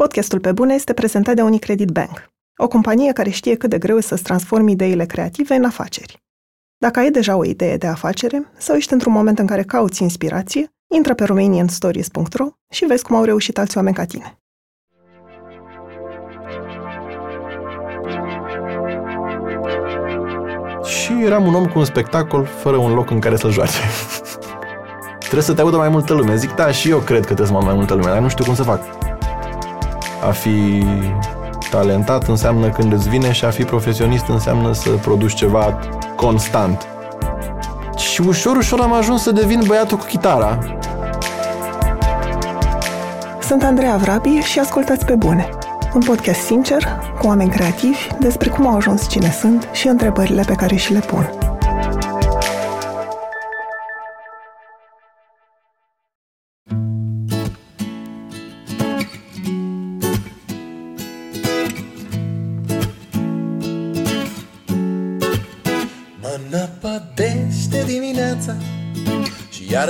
Podcastul Pe Bune este prezentat de Unicredit Bank, o companie care știe cât de greu e să-ți transformi ideile creative în afaceri. Dacă ai deja o idee de afacere sau ești într-un moment în care cauți inspirație, intră pe romanianstories.ro și vezi cum au reușit alți oameni ca tine. Și eram un om cu un spectacol fără un loc în care să joace. trebuie să te audă mai multă lume. Zic, da, și eu cred că trebuie să mă mai multă lume, dar nu știu cum să fac. A fi talentat înseamnă când îți vine și a fi profesionist înseamnă să produci ceva constant. Și ușor, ușor am ajuns să devin băiatul cu chitara. Sunt Andreea Vrabie și ascultați pe bune. Un podcast sincer, cu oameni creativi, despre cum au ajuns cine sunt și întrebările pe care și le pun.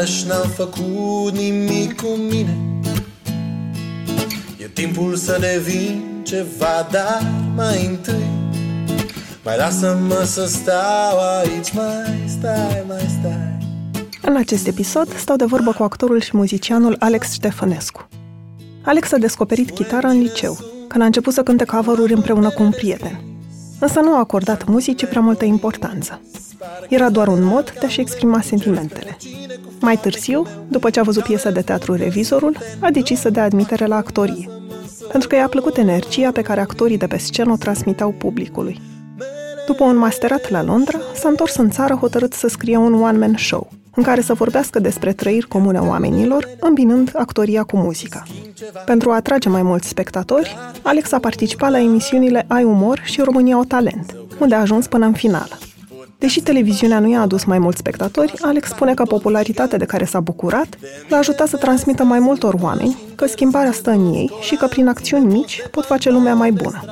Iarăși n-am făcut nimic cu mine E timpul să devin ceva, dar mai întâi Mai lasă-mă să stau aici, mai stai, mai stai În acest episod stau de vorbă cu actorul și muzicianul Alex Ștefănescu. Alex a descoperit chitara în liceu, când a început să cânte cover împreună cu un prieten. Însă nu a acordat muzicii prea multă importanță. Era doar un mod de a-și exprima sentimentele. Mai târziu, după ce a văzut piesa de teatru Revizorul, a decis să dea admitere la actorie, pentru că i-a plăcut energia pe care actorii de pe scenă o transmiteau publicului. După un masterat la Londra, s-a întors în țară hotărât să scrie un one-man show, în care să vorbească despre trăiri comune oamenilor, îmbinând actoria cu muzica. Pentru a atrage mai mulți spectatori, Alex a participat la emisiunile Ai Umor și România o Talent, unde a ajuns până în finală. Deși televiziunea nu i-a adus mai mulți spectatori, Alex spune că popularitatea de care s-a bucurat l-a ajutat să transmită mai multor oameni că schimbarea stă în ei și că prin acțiuni mici pot face lumea mai bună.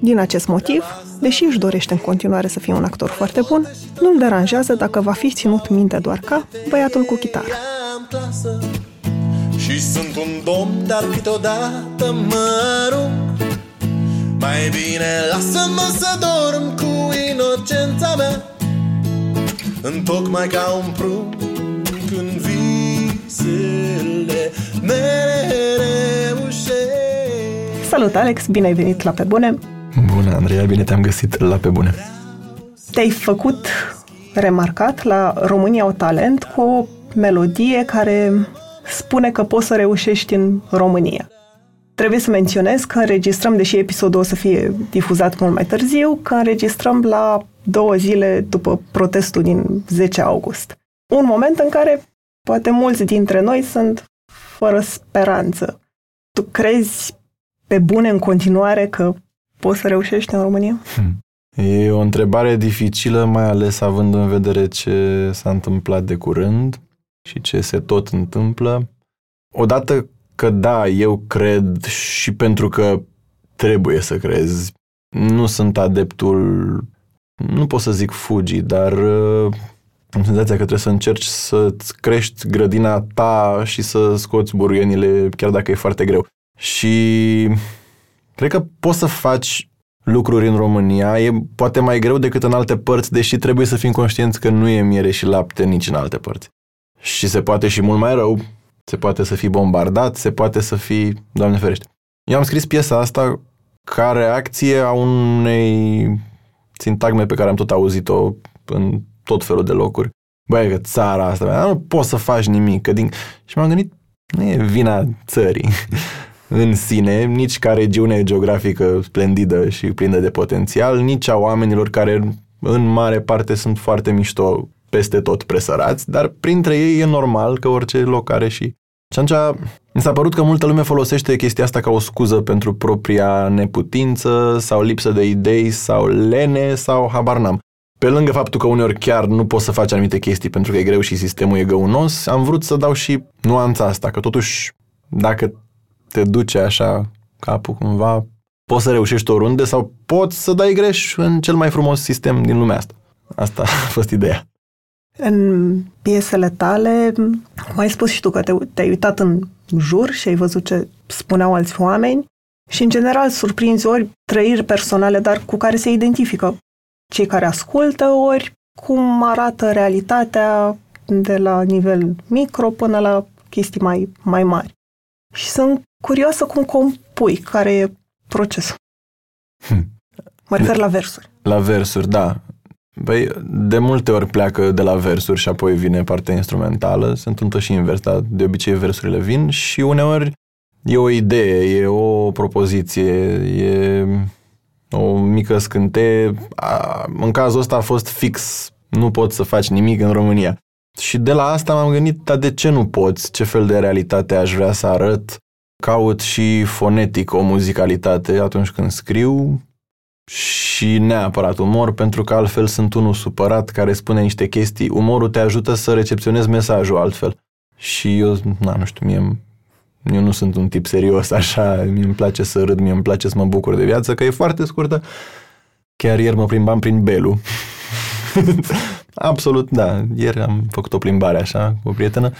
Din acest motiv, deși își dorește în continuare să fie un actor foarte bun, nu-l deranjează dacă va fi ținut minte doar ca băiatul cu chitară. Și sunt un domn, dar câteodată mă arunc Mai bine lasă-mă să dorm cu inocența mea Întocmai ca un prunc în visele mele Salut, Alex! Bine ai venit la Pe Bune! Bună, Andreea! Bine te-am găsit la Pe Bune! Te-ai făcut remarcat la România o talent cu o melodie care spune că poți să reușești în România. Trebuie să menționez că înregistrăm, deși episodul o să fie difuzat mult mai târziu, că înregistrăm la două zile după protestul din 10 august. Un moment în care poate mulți dintre noi sunt fără speranță. Tu crezi pe bune în continuare că poți să reușești în România? Hmm. E o întrebare dificilă, mai ales având în vedere ce s-a întâmplat de curând și ce se tot întâmplă. Odată că da, eu cred și pentru că trebuie să crezi. Nu sunt adeptul nu pot să zic fugi, dar uh, am senzația că trebuie să încerci să-ți crești grădina ta și să scoți buruienile, chiar dacă e foarte greu. Și cred că poți să faci lucruri în România, e poate mai greu decât în alte părți, deși trebuie să fim conștienți că nu e miere și lapte nici în alte părți. Și se poate și mult mai rău, se poate să fii bombardat, se poate să fii, Doamne ferește. Eu am scris piesa asta ca reacție a unei sintagme pe care am tot auzit-o în tot felul de locuri. Băi, că țara asta, nu poți să faci nimic. Că din... Și m-am gândit, nu e vina țării în sine, nici ca regiune geografică splendidă și plină de potențial, nici a oamenilor care în mare parte sunt foarte mișto peste tot presărați, dar printre ei e normal că orice loc are și și atunci mi s-a părut că multă lume folosește chestia asta ca o scuză pentru propria neputință sau lipsă de idei sau lene sau habar n-am. Pe lângă faptul că uneori chiar nu poți să faci anumite chestii pentru că e greu și sistemul e găunos, am vrut să dau și nuanța asta, că totuși dacă te duce așa capul cumva, poți să reușești oriunde sau poți să dai greș în cel mai frumos sistem din lumea asta. Asta a fost ideea. În piesele tale, mai ai spus și tu că te, te-ai uitat în jur și ai văzut ce spuneau alți oameni Și, în general, surprinzi ori trăiri personale, dar cu care se identifică cei care ascultă, ori cum arată realitatea de la nivel micro până la chestii mai, mai mari. Și sunt curioasă cum compui, care e procesul. Hm. Mă refer la versuri. La versuri, da. Păi, de multe ori pleacă de la versuri și apoi vine partea instrumentală. Se întâmplă și invers, dar de obicei versurile vin și uneori e o idee, e o propoziție, e o mică scânteie. În cazul ăsta a fost fix, nu poți să faci nimic în România. Și de la asta m-am gândit, dar de ce nu poți? Ce fel de realitate aș vrea să arăt? Caut și fonetic o muzicalitate atunci când scriu și neapărat umor, pentru că altfel sunt unul supărat care spune niște chestii. Umorul te ajută să recepționezi mesajul altfel. Și eu, na, nu știu, mie eu nu sunt un tip serios așa, mi îmi place să râd, mi îmi place să mă bucur de viață, că e foarte scurtă. Chiar ieri mă plimbam prin Belu. Absolut, da. Ieri am făcut o plimbare așa cu o prietenă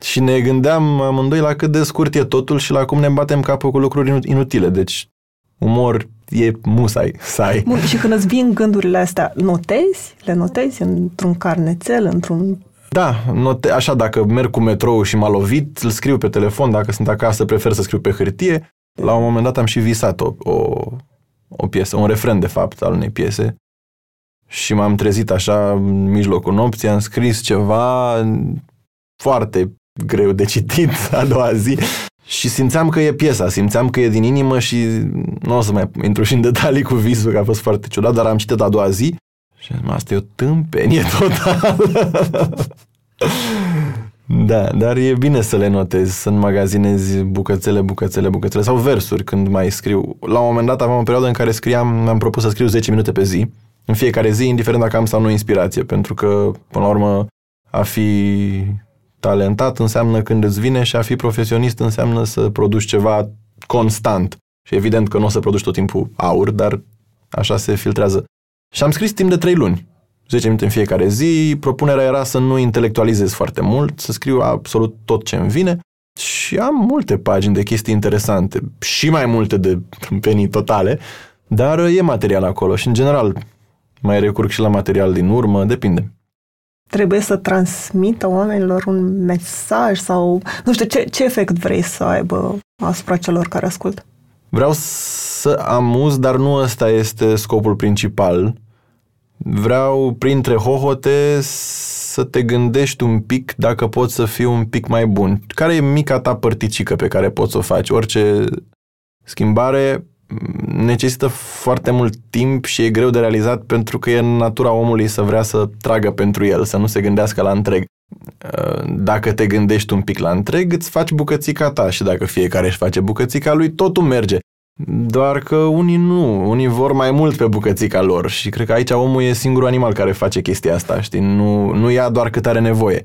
și ne gândeam amândoi la cât de scurt e totul și la cum ne batem capul cu lucruri inutile. Deci, umor e musai să ai. Bun, și când îți vin gândurile astea, notezi? Le notezi într-un carnețel, într-un da, note, așa, dacă merg cu metrou și m-a lovit, îl scriu pe telefon, dacă sunt acasă, prefer să scriu pe hârtie. La un moment dat am și visat o, o, o piesă, un refren, de fapt, al unei piese. Și m-am trezit așa în mijlocul nopții, am scris ceva foarte greu de citit a doua zi și simțeam că e piesa, simțeam că e din inimă și nu o să mai intru și în detalii cu visul, că a fost foarte ciudat, dar am citit a doua zi și am zis, asta e o tâmpenie total. da, dar e bine să le notezi, să înmagazinezi bucățele, bucățele, bucățele sau versuri când mai scriu. La un moment dat aveam o perioadă în care scriam, mi-am propus să scriu 10 minute pe zi, în fiecare zi, indiferent dacă am sau nu inspirație, pentru că, până la urmă, a fi talentat înseamnă când îți vine și a fi profesionist înseamnă să produci ceva constant. Și evident că nu o să produci tot timpul aur, dar așa se filtrează. Și am scris timp de 3 luni. 10 minute în fiecare zi. Propunerea era să nu intelectualizez foarte mult, să scriu absolut tot ce îmi vine. Și am multe pagini de chestii interesante, și mai multe de penii totale, dar e material acolo și, în general, mai recurg și la material din urmă, depinde trebuie să transmită oamenilor un mesaj sau, nu știu, ce, ce efect vrei să aibă asupra celor care ascultă? Vreau să amuz, dar nu ăsta este scopul principal. Vreau, printre hohote, să te gândești un pic dacă poți să fii un pic mai bun. Care e mica ta părticică pe care poți să o faci? Orice schimbare necesită foarte mult timp și e greu de realizat pentru că e în natura omului să vrea să tragă pentru el, să nu se gândească la întreg. Uh, dacă te gândești un pic la întreg, îți faci bucățica ta și dacă fiecare își face bucățica lui, totul merge. Doar că unii nu, unii vor mai mult pe bucățica lor și cred că aici omul e singurul animal care face chestia asta, știi? Nu, nu ia doar cât are nevoie.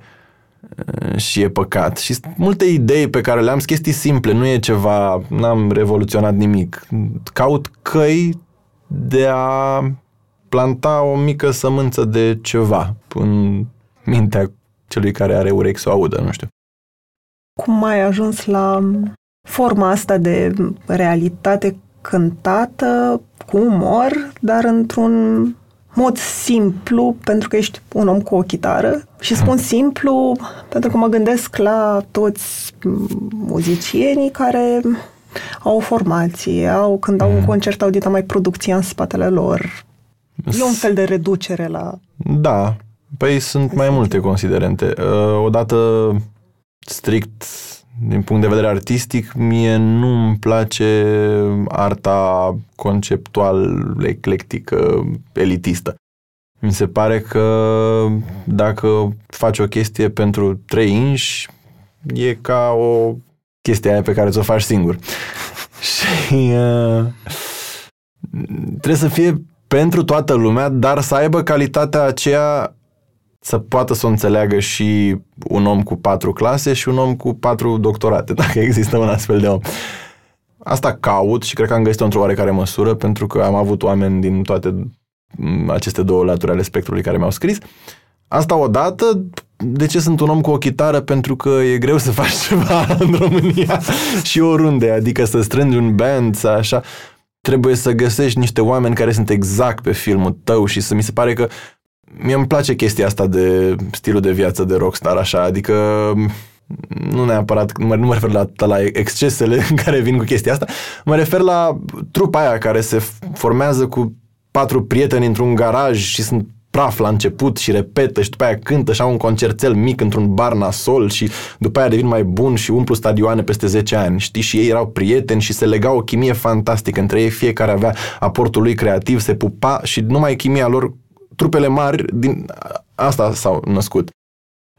Uh, și e păcat. Și multe idei pe care le-am, chestii simple, nu e ceva, n-am revoluționat nimic. Caut căi de a planta o mică sămânță de ceva în mintea celui care are urechi să o audă, nu știu. Cum ai ajuns la forma asta de realitate cântată cu umor, dar într-un mod simplu, pentru că ești un om cu o chitară și spun simplu pentru că mă gândesc la toți muzicienii care au o formație, au, când au un mm. concert, au dita mai producția în spatele lor. E un fel de reducere la... Da, păi sunt mai multe considerente. Uh, odată, strict din punct de vedere artistic, mie nu îmi place arta conceptual, eclectică, elitistă. Mi se pare că dacă faci o chestie pentru trei inși, e ca o chestie aia pe care ți-o faci singur. Și uh, trebuie să fie pentru toată lumea, dar să aibă calitatea aceea să poată să o înțeleagă și un om cu patru clase și un om cu patru doctorate, dacă există un astfel de om. Asta caut și cred că am găsit-o într-o oarecare măsură, pentru că am avut oameni din toate aceste două laturi ale spectrului care mi-au scris. Asta odată, de ce sunt un om cu o chitară? Pentru că e greu să faci ceva în România și oriunde, adică să strângi un band, să așa. Trebuie să găsești niște oameni care sunt exact pe filmul tău și să mi se pare că mie îmi place chestia asta de stilul de viață de rockstar, așa, adică nu neapărat, nu mă refer la, la excesele care vin cu chestia asta, mă refer la trupa aia care se formează cu patru prieteni într-un garaj și sunt praf la început și repetă și după aia cântă și au un concertel mic într-un bar nasol și după aia devin mai bun și umplu stadioane peste 10 ani, știi? Și ei erau prieteni și se lega o chimie fantastică între ei, fiecare avea aportul lui creativ, se pupa și numai chimia lor, trupele mari, din asta s-au născut.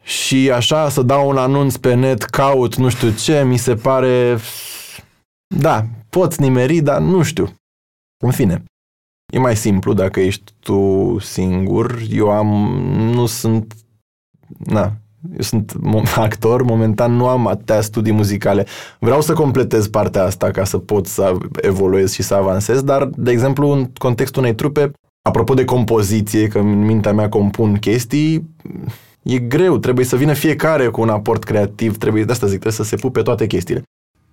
Și așa să dau un anunț pe net, caut nu știu ce, mi se pare... Da, poți nimeri, dar nu știu. În fine, E mai simplu dacă ești tu singur. Eu am, nu sunt, na, eu sunt actor, momentan nu am atâtea studii muzicale. Vreau să completez partea asta ca să pot să evoluez și să avansez, dar, de exemplu, în contextul unei trupe, apropo de compoziție, că în mintea mea compun chestii, e greu, trebuie să vină fiecare cu un aport creativ, trebuie, de asta zic, trebuie să se pupe toate chestiile.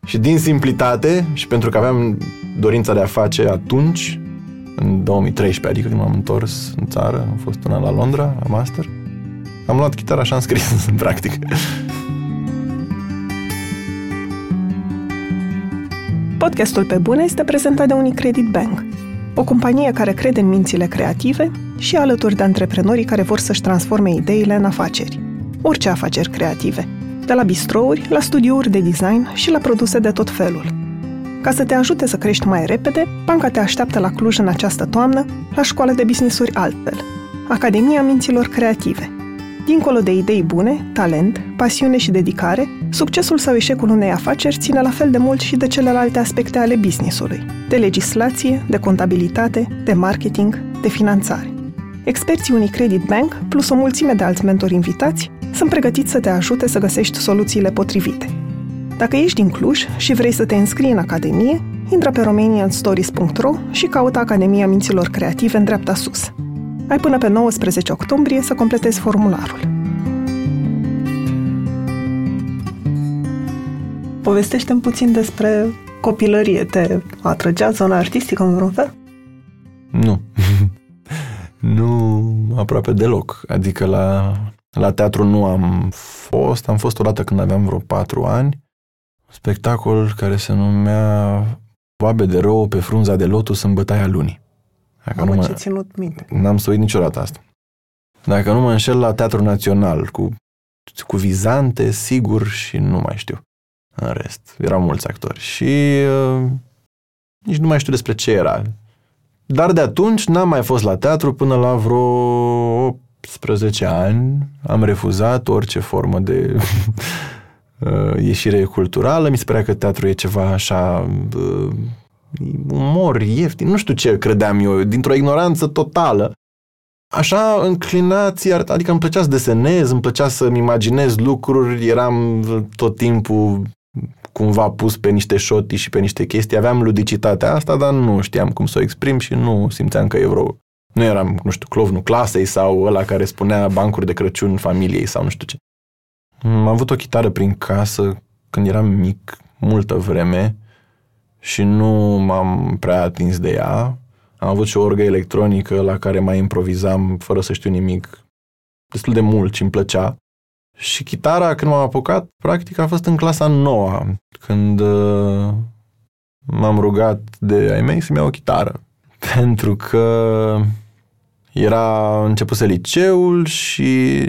Și din simplitate, și pentru că aveam dorința de a face atunci, în 2013, adică când m-am întors în țară, am fost un an la Londra, la master. Am luat chitară și am scris, în practic. Podcastul Pe Bune este prezentat de Unicredit Bank, o companie care crede în mințile creative și alături de antreprenorii care vor să-și transforme ideile în afaceri. Orice afaceri creative, de la bistrouri, la studiouri de design și la produse de tot felul – ca să te ajute să crești mai repede, banca te așteaptă la Cluj în această toamnă, la școala de businessuri altfel, Academia Minților Creative. Dincolo de idei bune, talent, pasiune și dedicare, succesul sau eșecul unei afaceri ține la fel de mult și de celelalte aspecte ale businessului, de legislație, de contabilitate, de marketing, de finanțare. Experții Unicredit Bank, plus o mulțime de alți mentori invitați, sunt pregătiți să te ajute să găsești soluțiile potrivite – dacă ești din Cluj și vrei să te înscrii în Academie, intră pe romanianstories.ro și caută Academia Minților Creative în dreapta sus. Ai până pe 19 octombrie să completezi formularul. Povestește-mi puțin despre copilărie. Te atrăgea zona artistică în vreun fel? Nu. nu aproape deloc. Adică la, la teatru nu am fost. Am fost odată când aveam vreo patru ani spectacol care se numea Boabe de rău pe frunza de lotus în bătaia lunii. Dacă Mamă, nu mă, ce ținut minte. N-am să uit niciodată asta. Dacă nu mă înșel la Teatrul Național, cu, cu Vizante, sigur, și nu mai știu. În rest, erau mulți actori. Și uh, nici nu mai știu despre ce era. Dar de atunci n-am mai fost la teatru până la vreo 18 ani. Am refuzat orice formă de uh, ieșire culturală, mi se părea că teatru e ceva așa uh, umor ieftin, nu știu ce credeam eu, dintr-o ignoranță totală. Așa, înclinații, adică îmi plăcea să desenez, îmi plăcea să-mi imaginez lucruri, eram tot timpul cumva pus pe niște șoti și pe niște chestii, aveam ludicitatea asta, dar nu știam cum să o exprim și nu simțeam că e vreo... Nu eram, nu știu, clovnul clasei sau ăla care spunea bancuri de Crăciun familiei sau nu știu ce. Am avut o chitară prin casă când eram mic, multă vreme, și nu m-am prea atins de ea. Am avut și o orgă electronică la care mai improvizam fără să știu nimic destul de mult și îmi plăcea. Și chitara, când m-am apucat, practic a fost în clasa noua, când uh, m-am rugat de ai mei să-mi iau o chitară. Pentru că era începuse liceul și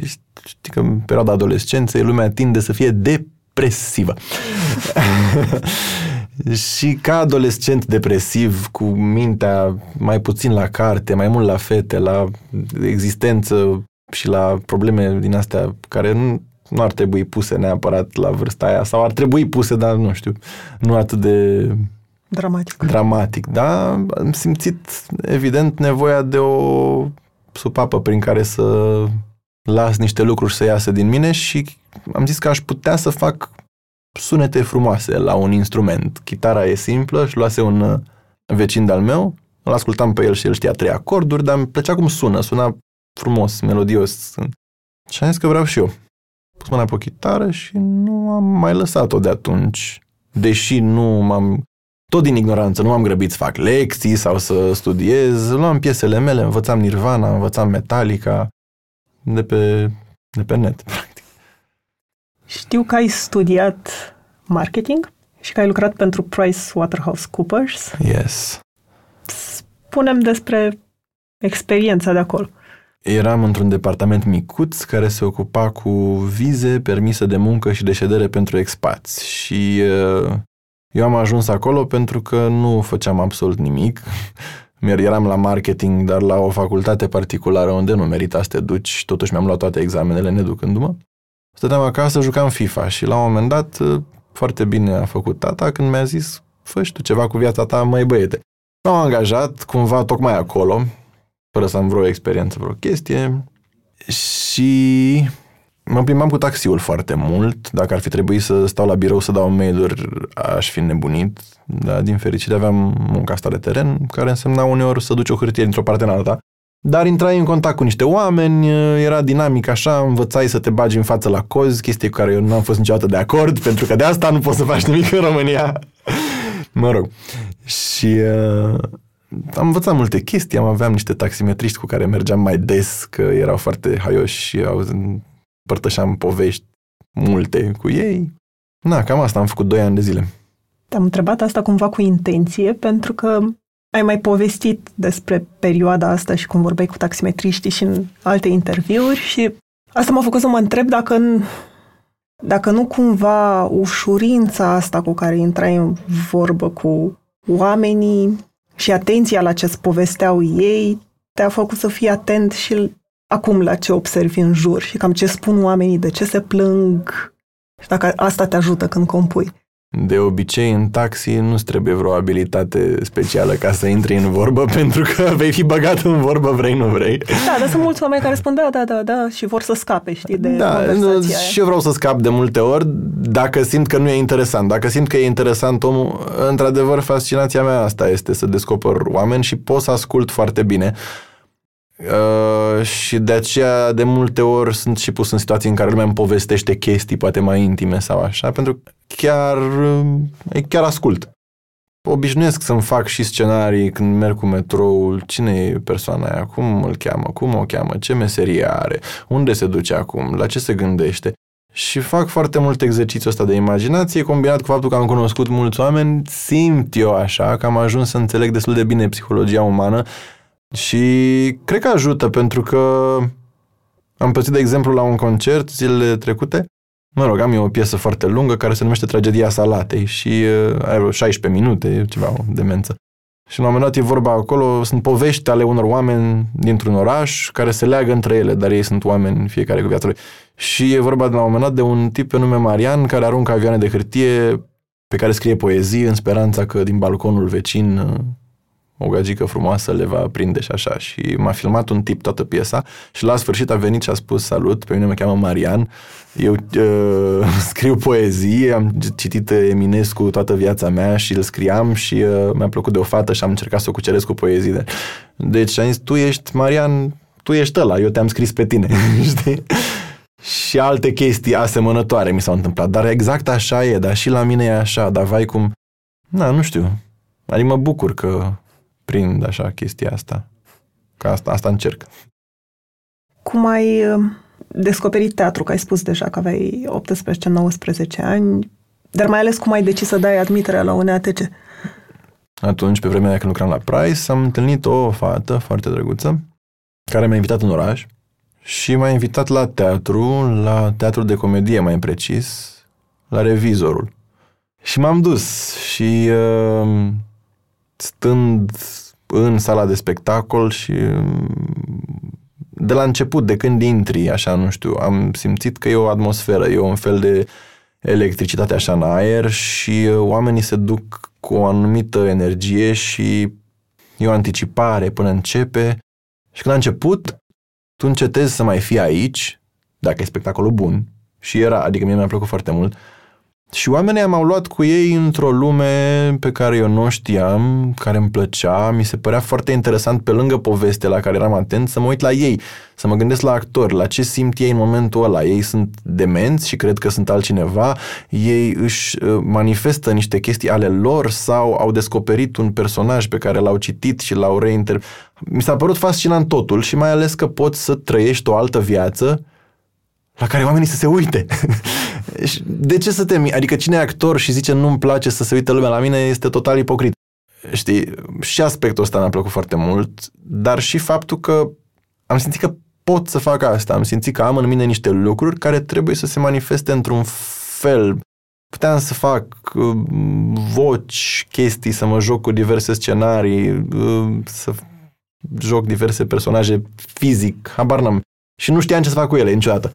știi că în perioada adolescenței lumea tinde să fie depresivă. și ca adolescent depresiv, cu mintea mai puțin la carte, mai mult la fete, la existență și la probleme din astea care nu, nu ar trebui puse neapărat la vârsta aia sau ar trebui puse, dar nu știu, nu atât de dramatic. Dramatic, da? Am simțit evident nevoia de o supapă prin care să las niște lucruri să iasă din mine și am zis că aș putea să fac sunete frumoase la un instrument. Chitara e simplă și luase un uh, vecin de-al meu, îl ascultam pe el și el știa trei acorduri, dar îmi plăcea cum sună, suna frumos, melodios. Și am zis că vreau și eu. pus mâna pe o chitară și nu am mai lăsat-o de atunci. Deși nu m-am tot din ignoranță, nu m-am grăbit să fac lecții sau să studiez, luam piesele mele, învățam Nirvana, învățam Metallica de pe, de pe net, practic. Știu că ai studiat marketing și că ai lucrat pentru PricewaterhouseCoopers. Yes. Spunem despre experiența de acolo. Eram într-un departament micuț care se ocupa cu vize, permise de muncă și de ședere pentru expați. Și uh, eu am ajuns acolo pentru că nu făceam absolut nimic. Eram la marketing, dar la o facultate particulară unde nu merita să te duci. Totuși mi-am luat toate examenele neducându-mă. Stăteam acasă, jucam FIFA și la un moment dat foarte bine a făcut tata când mi-a zis fă tu ceva cu viața ta, mai băiete. M-am angajat cumva tocmai acolo, fără să am vreo experiență, vreo chestie și Mă plimbam cu taxiul foarte mult. Dacă ar fi trebuit să stau la birou să dau mail-uri, aș fi nebunit. Dar, din fericire, aveam munca asta de teren, care însemna uneori să duci o hârtie dintr-o parte în alta. Dar intrai în contact cu niște oameni, era dinamic așa, învățai să te bagi în față la cozi, chestie cu care eu nu am fost niciodată de acord, pentru că de asta nu poți să faci nimic în România. mă rog. Și uh, am învățat multe chestii, am aveam niște taximetriști cu care mergeam mai des, că erau foarte haioși și au părtășeam povești multe cu ei. Na, cam asta am făcut doi ani de zile. Te-am întrebat asta cumva cu intenție, pentru că ai mai povestit despre perioada asta și cum vorbeai cu taximetriștii și în alte interviuri și asta m-a făcut să mă întreb dacă, dacă nu cumva ușurința asta cu care intrai în vorbă cu oamenii și atenția la ce-ți povesteau ei te-a făcut să fii atent și acum la ce observi în jur și cam ce spun oamenii, de ce se plâng și dacă asta te ajută când compui. De obicei, în taxi nu-ți trebuie vreo abilitate specială ca să intri în vorbă, pentru că vei fi băgat în vorbă, vrei, nu vrei. Da, dar sunt mulți oameni care spun da, da, da, da și vor să scape, știi, de Da, și eu vreau să scap de multe ori, dacă simt că nu e interesant. Dacă simt că e interesant omul, într-adevăr, fascinația mea asta este să descoper oameni și pot să ascult foarte bine. Uh, și de aceea de multe ori sunt și pus în situații în care lumea îmi povestește chestii poate mai intime sau așa, pentru că chiar, uh, chiar ascult. Obișnuiesc să-mi fac și scenarii când merg cu metroul, cine e persoana aia, cum îl cheamă, cum o cheamă, ce meserie are, unde se duce acum, la ce se gândește. Și fac foarte mult exercițiul ăsta de imaginație, combinat cu faptul că am cunoscut mulți oameni, simt eu așa că am ajuns să înțeleg destul de bine psihologia umană și cred că ajută pentru că am pățit, de exemplu, la un concert zilele trecute. Mă rog, am eu o piesă foarte lungă care se numește Tragedia Salatei și uh, are 16 minute, ceva, o demență. Și la un moment dat e vorba acolo, sunt povești ale unor oameni dintr-un oraș care se leagă între ele, dar ei sunt oameni fiecare cu viața lui. Și e vorba de la un moment dat de un tip pe nume Marian care aruncă avioane de hârtie pe care scrie poezii în speranța că din balconul vecin uh, o gagică frumoasă le va prinde și așa. Și m-a filmat un tip toată piesa și la sfârșit a venit și a spus salut, pe mine mă cheamă Marian, eu uh, scriu poezii, am citit Eminescu toată viața mea și îl scriam și uh, mi-a plăcut de o fată și am încercat să o cuceresc cu poezii. Deci am zis, tu ești Marian, tu ești ăla, eu te-am scris pe tine, știi? Și alte chestii asemănătoare mi s-au întâmplat, dar exact așa e, dar și la mine e așa, dar vai cum, na, nu știu, adică mă bucur că prind așa chestia asta. Că asta, asta încerc. Cum ai uh, descoperit teatru? Că ai spus deja că aveai 18-19 ani, dar mai ales cum ai decis să dai admiterea la UNEATC? Atunci, pe vremea aia când lucram la Price, am întâlnit o fată foarte drăguță care m-a invitat în oraș și m-a invitat la teatru, la teatru de comedie mai precis, la Revizorul. Și m-am dus și uh, stând în sala de spectacol și de la început, de când intri, așa, nu știu, am simțit că e o atmosferă, e un fel de electricitate așa în aer și oamenii se duc cu o anumită energie și e o anticipare până începe. Și când a început, tu încetezi să mai fii aici, dacă e spectacolul bun, și era, adică mie mi-a plăcut foarte mult, Și oamenii m-au luat cu ei într-o lume pe care eu nu o știam, care îmi plăcea, mi se părea foarte interesant pe lângă poveste la care eram atent să mă uit la ei, să mă gândesc la actori, la ce simt ei în momentul ăla. Ei sunt demenți și cred că sunt altcineva, ei își uh, manifestă niște chestii ale lor sau au descoperit un personaj pe care l-au citit și l-au reinter... Mi s-a părut fascinant totul și mai ales că poți să trăiești o altă viață la care oamenii să se uite. de ce să te... Adică cine e actor și zice nu-mi place să se uite lumea la mine este total ipocrit. Știi, și aspectul ăsta mi-a plăcut foarte mult, dar și faptul că am simțit că pot să fac asta. Am simțit că am în mine niște lucruri care trebuie să se manifeste într-un fel. Puteam să fac uh, voci, chestii, să mă joc cu diverse scenarii, uh, să joc diverse personaje fizic, habar n-am. Și nu știam ce să fac cu ele niciodată.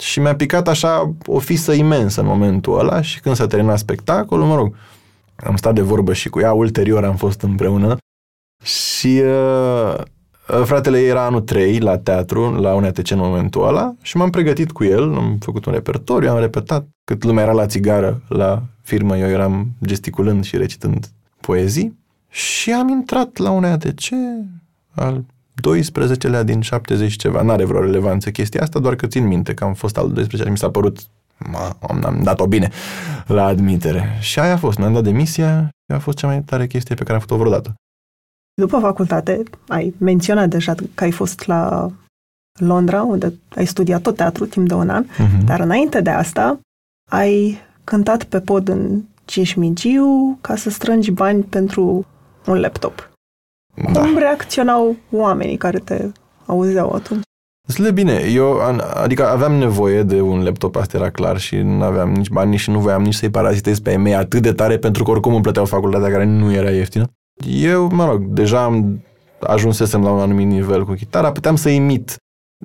Și mi-a picat așa o fisă imensă în momentul ăla și când s-a terminat spectacolul, mă rog, am stat de vorbă și cu ea, ulterior am fost împreună. Și uh, fratele ei era anul 3 la teatru, la UNETC în momentul ăla și m-am pregătit cu el, am făcut un repertoriu, am repetat, cât lumea era la țigară la firmă, eu eram gesticulând și recitând poezii. Și am intrat la UNETC al 12-lea din 70 ceva. N-are vreo relevanță chestia asta, doar că țin minte că am fost al 12 mi s-a părut ma, am, am dat-o bine la admitere. Și aia a fost, mi-am dat demisia și a fost cea mai tare chestie pe care am făcut-o vreodată. După facultate, ai menționat deja că ai fost la Londra, unde ai studiat tot teatru timp de un an, uh-huh. dar înainte de asta ai cântat pe pod în Cismigiu ca să strângi bani pentru un laptop. Da. Cum reacționau oamenii care te auzeau atunci? Destul de bine. Eu, adică aveam nevoie de un laptop, asta era clar și nu aveam nici bani și nu voiam nici să-i parazitez pe ei atât de tare pentru că oricum îmi plăteau facultatea care nu era ieftină. Eu, mă rog, deja am ajunsesem la un anumit nivel cu chitara, puteam să imit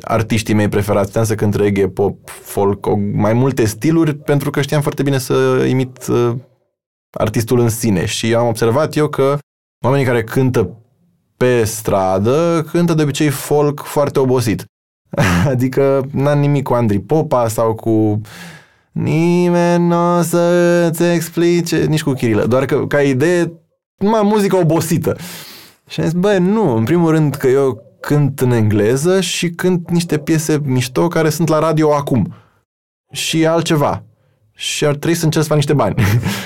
artiștii mei preferați, puteam să cânt reggae, pop, folk, mai multe stiluri pentru că știam foarte bine să imit uh, artistul în sine și am observat eu că oamenii care cântă pe stradă cântă de obicei folk foarte obosit. adică n am nimic cu Andrei Popa sau cu nimeni nu o să-ți explice, nici cu Chirilă, doar că ca idee, numai muzică obosită. Și am zis, băi, nu, în primul rând că eu cânt în engleză și cânt niște piese mișto care sunt la radio acum. Și altceva. Și ar trebui să încerc să fac niște bani.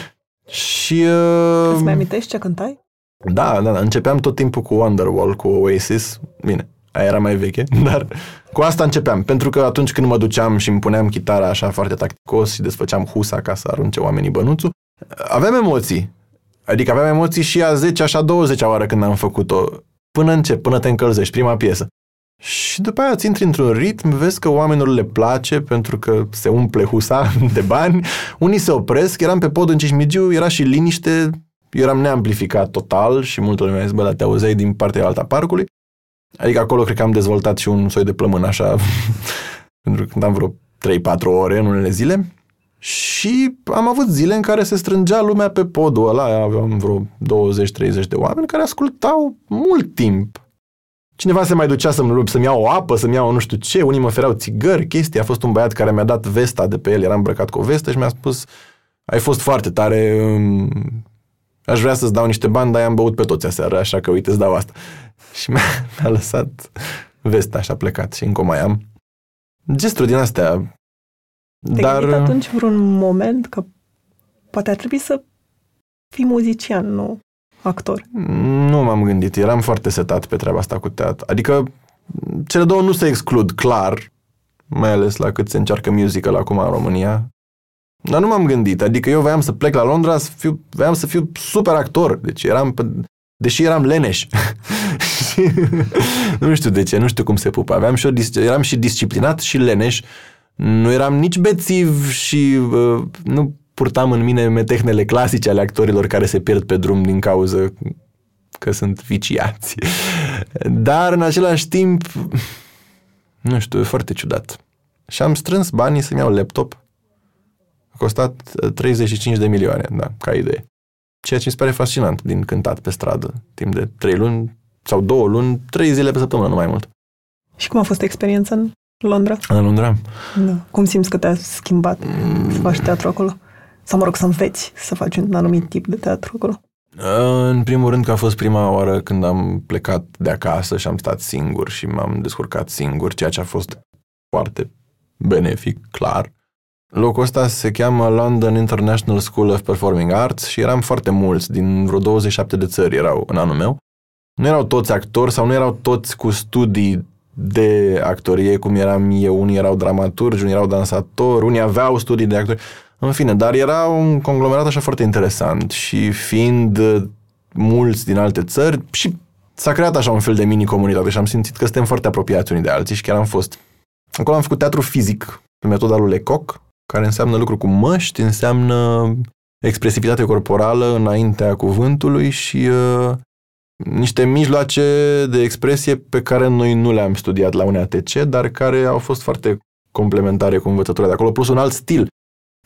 și... Uh... Îți mai amintești ce cântai? Da, da, da, începeam tot timpul cu Wonderwall, cu Oasis. Bine, aia era mai veche, dar cu asta începeam. Pentru că atunci când mă duceam și îmi puneam chitara așa foarte tacticos și desfăceam husa ca să arunce oamenii bănuțul, aveam emoții. Adică aveam emoții și a 10, așa 20 oară când am făcut-o. Până încep, până te încălzești, prima piesă. Și după aia îți intri într-un ritm, vezi că oamenilor le place pentru că se umple husa de bani, unii se opresc, eram pe pod în Cismigiu, era și liniște, eu eram neamplificat total și multă lume mi-a zis, bă, dar te auzeai din partea alta parcului. Adică acolo cred că am dezvoltat și un soi de plămân așa, pentru că am vreo 3-4 ore în unele zile. Și am avut zile în care se strângea lumea pe podul ăla, aveam vreo 20-30 de oameni care ascultau mult timp. Cineva se mai ducea să-mi, să-mi iau o apă, să-mi iau nu știu ce, unii mă ofereau țigări, chestii. A fost un băiat care mi-a dat vesta de pe el, eram îmbrăcat cu o vestă și mi-a spus ai fost foarte tare, aș vrea să-ți dau niște bani, dar i-am băut pe toți aseară, așa că uite, îți dau asta. Și mi-a, mi-a lăsat vesta și a plecat și încă mai am. Gesturi din astea. Te dar... atunci vreun moment că poate ar trebui să fii muzician, nu actor? Nu m-am gândit, eram foarte setat pe treaba asta cu teatru. Adică cele două nu se exclud clar, mai ales la cât se încearcă musical acum în România. Dar nu m-am gândit, adică eu voiam să plec la Londra, să fiu, voiam să fiu super actor, deci eram, deși eram leneș. nu știu de ce, nu știu cum se pupă. Aveam și o, eram și disciplinat și leneș, nu eram nici bețiv și uh, nu purtam în mine metehnele clasice ale actorilor care se pierd pe drum din cauză că sunt viciați. Dar în același timp, nu știu, e foarte ciudat. Și am strâns banii să-mi iau laptop costat 35 uh, de milioane, da, ca idee. Ceea ce mi se pare fascinant din cântat pe stradă, timp de 3 luni sau 2 luni, 3 zile pe săptămână, nu mai mult. Și cum a fost experiența în Londra? În Londra? Da. Cum simți că te-a schimbat mm. să faci teatru acolo? Sau, mă rog, să înveți să faci un anumit tip de teatru acolo? În primul rând că a fost prima oară când am plecat de acasă și am stat singur și m-am descurcat singur, ceea ce a fost foarte benefic, clar. Locul ăsta se cheamă London International School of Performing Arts și eram foarte mulți, din vreo 27 de țări erau în anul meu. Nu erau toți actori sau nu erau toți cu studii de actorie, cum eram eu. Unii erau dramaturgi, unii erau dansatori, unii aveau studii de actori. În fine, dar era un conglomerat așa foarte interesant și fiind uh, mulți din alte țări și s-a creat așa un fel de mini-comunitate și am simțit că suntem foarte apropiați unii de alții și chiar am fost. Acolo am făcut teatru fizic pe metoda lui Lecoq, care înseamnă lucru cu măști, înseamnă expresivitate corporală înaintea cuvântului și uh, niște mijloace de expresie pe care noi nu le-am studiat la UNATC, dar care au fost foarte complementare cu învățătura de acolo, plus un alt stil.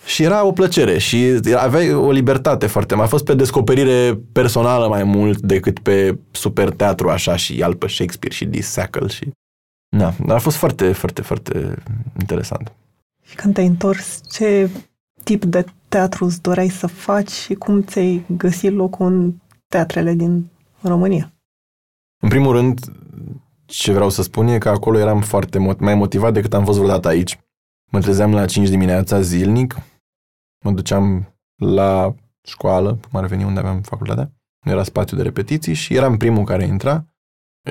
Și era o plăcere și aveai o libertate foarte mare. A fost pe descoperire personală mai mult decât pe super teatru așa și al pe Shakespeare și Lee Sackle și... Da, a fost foarte, foarte, foarte interesant. Și când te-ai întors, ce tip de teatru îți doreai să faci și cum ți-ai găsit locul în teatrele din România? În primul rând, ce vreau să spun e că acolo eram foarte mai motivat decât am fost vreodată aici. Mă trezeam la 5 dimineața zilnic, mă duceam la școală, cum ar veni unde aveam facultatea, era spațiu de repetiții și eram primul care intra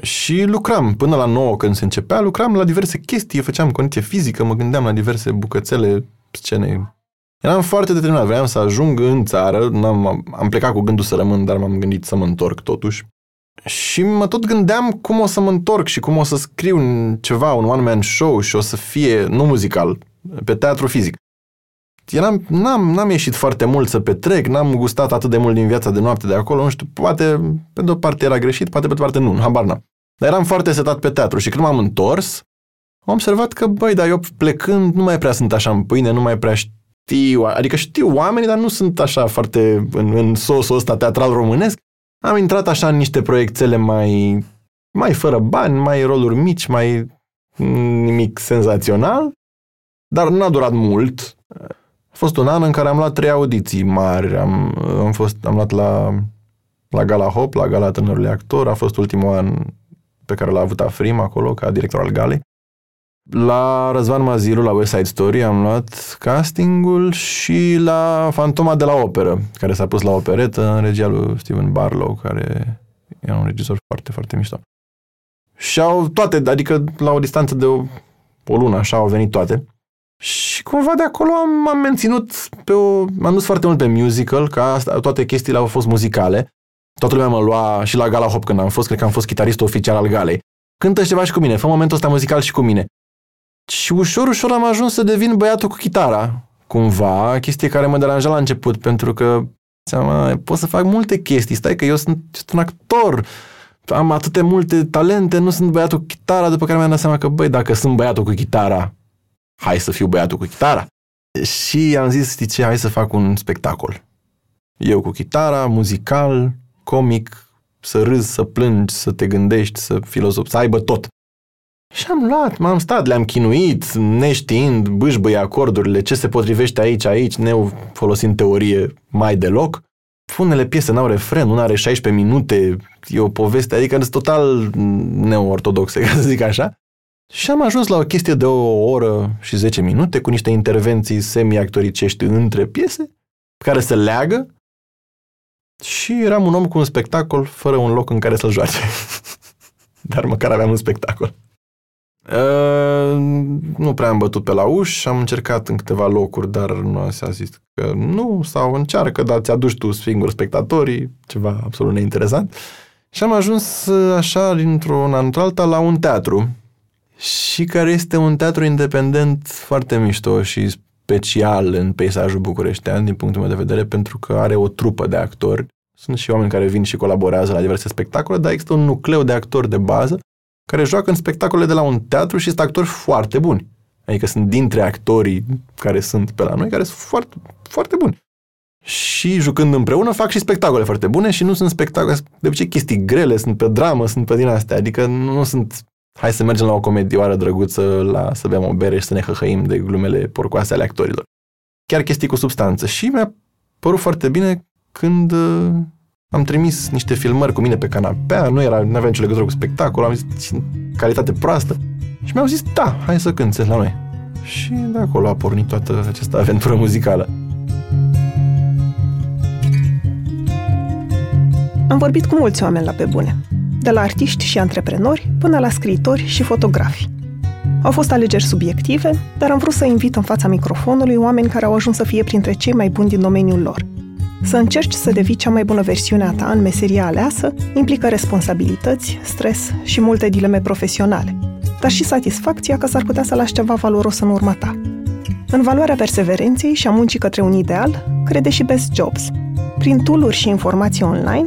și lucram până la 9 când se începea, lucram la diverse chestii, făceam condiție fizică, mă gândeam la diverse bucățele, scene. Eram foarte determinat, vreau să ajung în țară, n-am, am plecat cu gândul să rămân, dar m-am gândit să mă întorc totuși. Și mă tot gândeam cum o să mă întorc și cum o să scriu ceva, un one-man show și o să fie, nu muzical, pe teatru fizic. Eram, n-am, n-am ieșit foarte mult să petrec, n-am gustat atât de mult din viața de noapte de acolo, nu știu, poate pe de-o parte era greșit, poate pe de-o parte nu, habar n-am. Dar eram foarte setat pe teatru și când m-am întors, am observat că, băi, dar eu plecând nu mai prea sunt așa în pâine, nu mai prea știu, adică știu oamenii, dar nu sunt așa foarte în, în sosul ăsta teatral românesc. Am intrat așa în niște proiectele mai, mai fără bani, mai roluri mici, mai nimic senzațional, dar n-a durat mult. A fost un an în care am luat trei audiții mari. Am, am, fost, am luat la, la Gala Hop, la Gala Tânărului Actor. A fost ultimul an pe care l-a avut Afrim acolo, ca director al galei. La Răzvan Maziru, la West Side Story, am luat castingul și la Fantoma de la Operă, care s-a pus la operetă în regia lui Steven Barlow, care e un regizor foarte, foarte mișto. Și au toate, adică la o distanță de o, o lună, așa, au venit toate. Și cumva de acolo am, am menținut pe o... M-am dus foarte mult pe musical, că asta, toate chestiile au fost muzicale. Toată lumea mă lua și la Gala Hop când am fost, cred că am fost chitaristul oficial al galei. Cântă ceva și cu mine, fă momentul ăsta muzical și cu mine. Și ușor, ușor am ajuns să devin băiatul cu chitara, cumva, chestie care mă deranja la început, pentru că seama, pot să fac multe chestii, stai că eu sunt, sunt un actor, am atâtea multe talente, nu sunt băiatul cu chitara, după care mi-am dat seama că, băi, dacă sunt băiatul cu chitara, hai să fiu băiatul cu chitara. Și am zis, știi ce, hai să fac un spectacol. Eu cu chitara, muzical, comic, să râzi, să plângi, să te gândești, să filozofi, să aibă tot. Și am luat, m-am stat, le-am chinuit, neștiind, bâșbăi acordurile, ce se potrivește aici, aici, ne folosind teorie mai deloc. Unele piese n-au refren, una are 16 minute, e o poveste, adică sunt total neortodoxe, ca să zic așa. Și am ajuns la o chestie de o oră și 10 minute cu niște intervenții semi-actoricești între piese care se leagă și eram un om cu un spectacol fără un loc în care să-l joace. Dar măcar aveam un spectacol. Uh, nu prea am bătut pe la uși, am încercat în câteva locuri, dar nu s-a zis că nu, sau încearcă, dar ți-aduci tu singur spectatorii, ceva absolut neinteresant. Și am ajuns așa, dintr-un an alta, la un teatru și care este un teatru independent foarte mișto și special în peisajul bucureștean, din punctul meu de vedere, pentru că are o trupă de actori. Sunt și oameni care vin și colaborează la diverse spectacole, dar există un nucleu de actori de bază care joacă în spectacole de la un teatru și sunt actori foarte buni. Adică sunt dintre actorii care sunt pe la noi, care sunt foarte, foarte buni. Și jucând împreună fac și spectacole foarte bune și nu sunt spectacole, de obicei chestii grele, sunt pe dramă, sunt pe din astea, adică nu sunt hai să mergem la o comedioară drăguță, la să bem o bere și să ne hăhăim de glumele porcoase ale actorilor. chiar chestii cu substanță. Și mi-a părut foarte bine când uh, am trimis niște filmări cu mine pe canapea, nu era, nu avea nicio legătură cu spectacol, am zis calitate proastă. Și mi-au zis, da, hai să cânte la noi. Și de acolo a pornit toată această aventură muzicală. Am vorbit cu mulți oameni la pe bune, de la artiști și antreprenori până la scriitori și fotografi. Au fost alegeri subiective, dar am vrut să invit în fața microfonului oameni care au ajuns să fie printre cei mai buni din domeniul lor. Să încerci să devii cea mai bună versiune a ta în meseria aleasă implică responsabilități, stres și multe dileme profesionale, dar și satisfacția că s-ar putea să lași ceva valoros în urma ta. În valoarea perseverenței și a muncii către un ideal, crede și Best Jobs. Prin tooluri și informații online,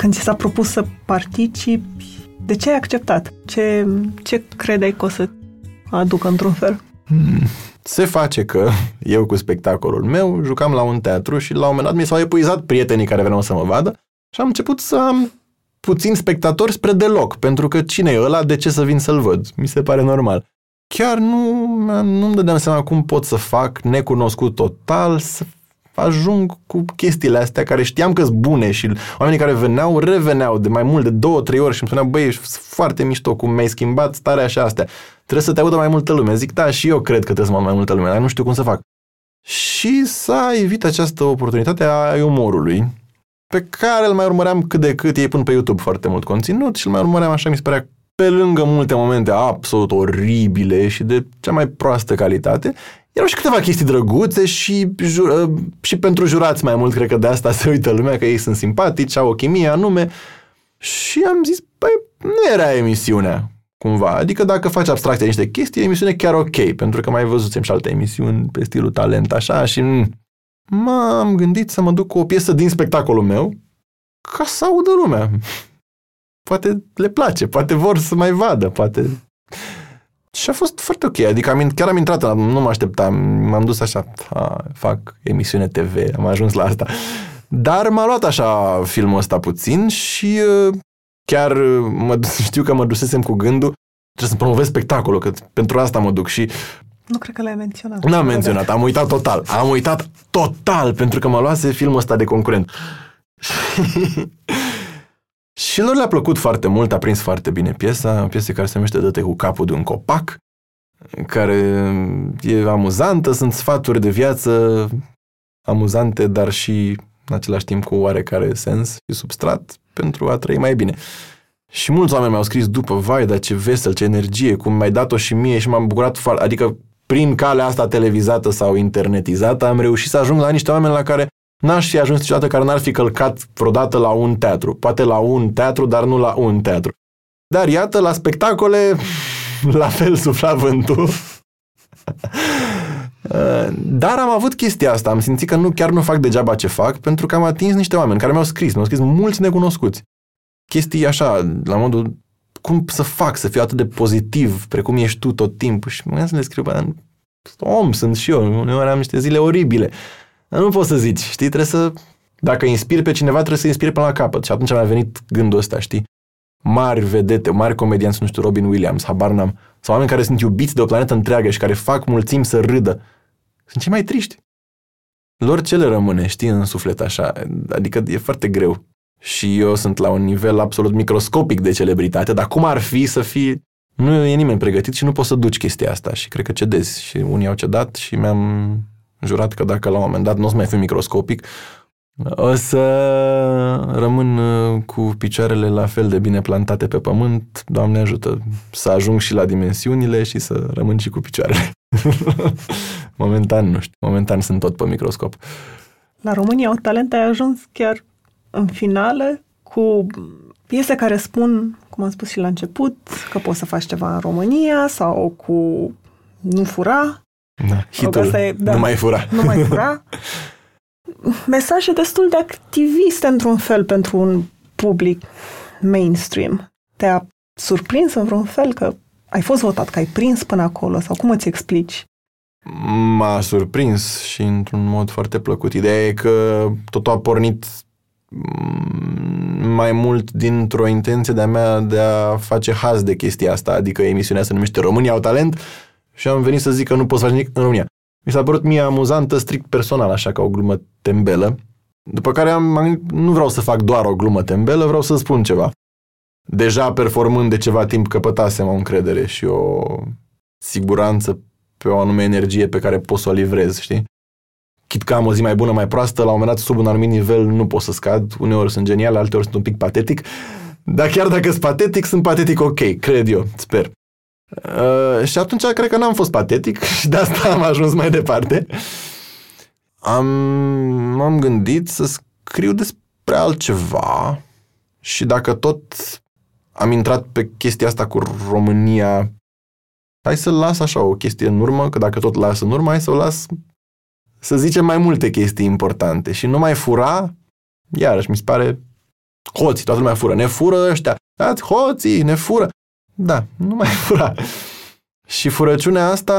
când ți s-a propus să participi, de ce ai acceptat? Ce, ce credeai că o să aducă într-un fel? Hmm. Se face că eu cu spectacolul meu jucam la un teatru și la un moment dat mi s-au epuizat prietenii care veneau să mă vadă și am început să am puțin spectatori spre deloc, pentru că cine e ăla, de ce să vin să-l văd? Mi se pare normal. Chiar nu, nu-mi dădeam seama cum pot să fac, necunoscut total, să ajung cu chestiile astea care știam că sunt bune și oamenii care veneau, reveneau de mai mult de două, trei ori și îmi spuneau, băi, ești foarte mișto, cum mi-ai schimbat starea așa astea. Trebuie să te audă mai multă lume. Zic, da, și eu cred că trebuie să mă mai multă lume, dar nu știu cum să fac. Și s-a evit această oportunitate a umorului, pe care îl mai urmăream cât de cât, ei pun pe YouTube foarte mult conținut și îl mai urmăream așa, mi se părea pe lângă multe momente absolut oribile și de cea mai proastă calitate, erau și câteva chestii drăguțe și, uh, și pentru jurați mai mult, cred că de asta se uită lumea, că ei sunt simpatici, au o chimie anume. Și am zis, păi, nu era emisiunea, cumva. Adică dacă faci abstracție niște chestii, emisiune chiar ok, pentru că mai văzusem și alte emisiuni pe stilul talent, așa, și m-am gândit să mă duc cu o piesă din spectacolul meu ca să audă lumea. Poate le place, poate vor să mai vadă, poate și a fost foarte ok, adică am, chiar am intrat, nu mă așteptam, m-am dus așa, a, fac emisiune TV, am ajuns la asta. Dar m-a luat așa filmul ăsta puțin și uh, chiar mă, știu că mă dusesem cu gândul trebuie să promovez spectacolul, că pentru asta mă duc și nu cred că l-ai menționat. N-am menționat, am uitat total. Am uitat total, pentru că mă luase filmul ăsta de concurent. Și lor le-a plăcut foarte mult, a prins foarte bine piesa, o piesă care se numește Dă-te cu capul de un copac, care e amuzantă, sunt sfaturi de viață amuzante, dar și în același timp cu oarecare sens și substrat pentru a trăi mai bine. Și mulți oameni mi-au scris după, vai, dar ce vesel, ce energie, cum mi-ai dat-o și mie și m-am bucurat foarte, adică prin calea asta televizată sau internetizată am reușit să ajung la niște oameni la care N-aș fi ajuns niciodată care n-ar fi călcat vreodată la un teatru. Poate la un teatru, dar nu la un teatru. Dar iată, la spectacole, la fel sufla vântul. Dar am avut chestia asta, am simțit că nu, chiar nu fac degeaba ce fac, pentru că am atins niște oameni care mi-au scris, mi-au scris mulți necunoscuți. Chestii așa, la modul, cum să fac să fiu atât de pozitiv, precum ești tu tot timpul. Și mă să le scriu, bă, om sunt și eu, uneori am niște zile oribile. Dar nu poți să zici, știi, trebuie să... Dacă inspiri pe cineva, trebuie să inspiri până la capăt. Și atunci mi-a venit gândul ăsta, știi? Mari vedete, mari comedianți, nu știu, Robin Williams, habar n-am, sau oameni care sunt iubiți de o planetă întreagă și care fac mulțimi să râdă, sunt cei mai triști. Lor ce le rămâne, știi, în suflet așa? Adică e foarte greu. Și eu sunt la un nivel absolut microscopic de celebritate, dar cum ar fi să fii... Nu e nimeni pregătit și nu poți să duci chestia asta și cred că cedezi. Și unii au cedat și mi-am jurat că dacă la un moment dat nu o să mai fiu microscopic, o să rămân uh, cu picioarele la fel de bine plantate pe pământ, Doamne ajută, să ajung și la dimensiunile și să rămân și cu picioarele. momentan, nu știu, momentan sunt tot pe microscop. La România o talent ai ajuns chiar în finale cu piese care spun, cum am spus și la început, că poți să faci ceva în România sau cu nu fura, da, hitul, e, da, nu mai fura. Nu mai fura. mesaje destul de activiste într-un fel pentru un public mainstream. Te-a surprins în vreun fel că ai fost votat, că ai prins până acolo sau cum îți explici? M-a surprins și într-un mod foarte plăcut. Ideea e că totul a pornit mm, mai mult dintr-o intenție de-a mea de a face haz de chestia asta, adică emisiunea se numește România au talent și am venit să zic că nu poți face nimic în România. Mi s-a părut mie amuzantă, strict personal, așa ca o glumă tembelă. După care am, am nu vreau să fac doar o glumă tembelă, vreau să spun ceva. Deja performând de ceva timp căpătasem o încredere și o siguranță pe o anume energie pe care pot să o livrez, știi? Chit că am o zi mai bună, mai proastă, la un moment dat, sub un anumit nivel, nu pot să scad. Uneori sunt genial, alteori sunt un pic patetic. Dar chiar dacă sunt patetic, sunt patetic ok, cred eu, sper. Uh, și atunci cred că n-am fost patetic și de asta am ajuns mai departe. Am, m-am gândit să scriu despre altceva și dacă tot am intrat pe chestia asta cu România, hai să las așa o chestie în urmă, că dacă tot las în urmă, hai să o las să zicem mai multe chestii importante și nu mai fura, iarăși mi se pare hoții, toată lumea fură, ne fură ăștia, dați hoții, ne fură. Da, nu mai fura. Și furăciunea asta,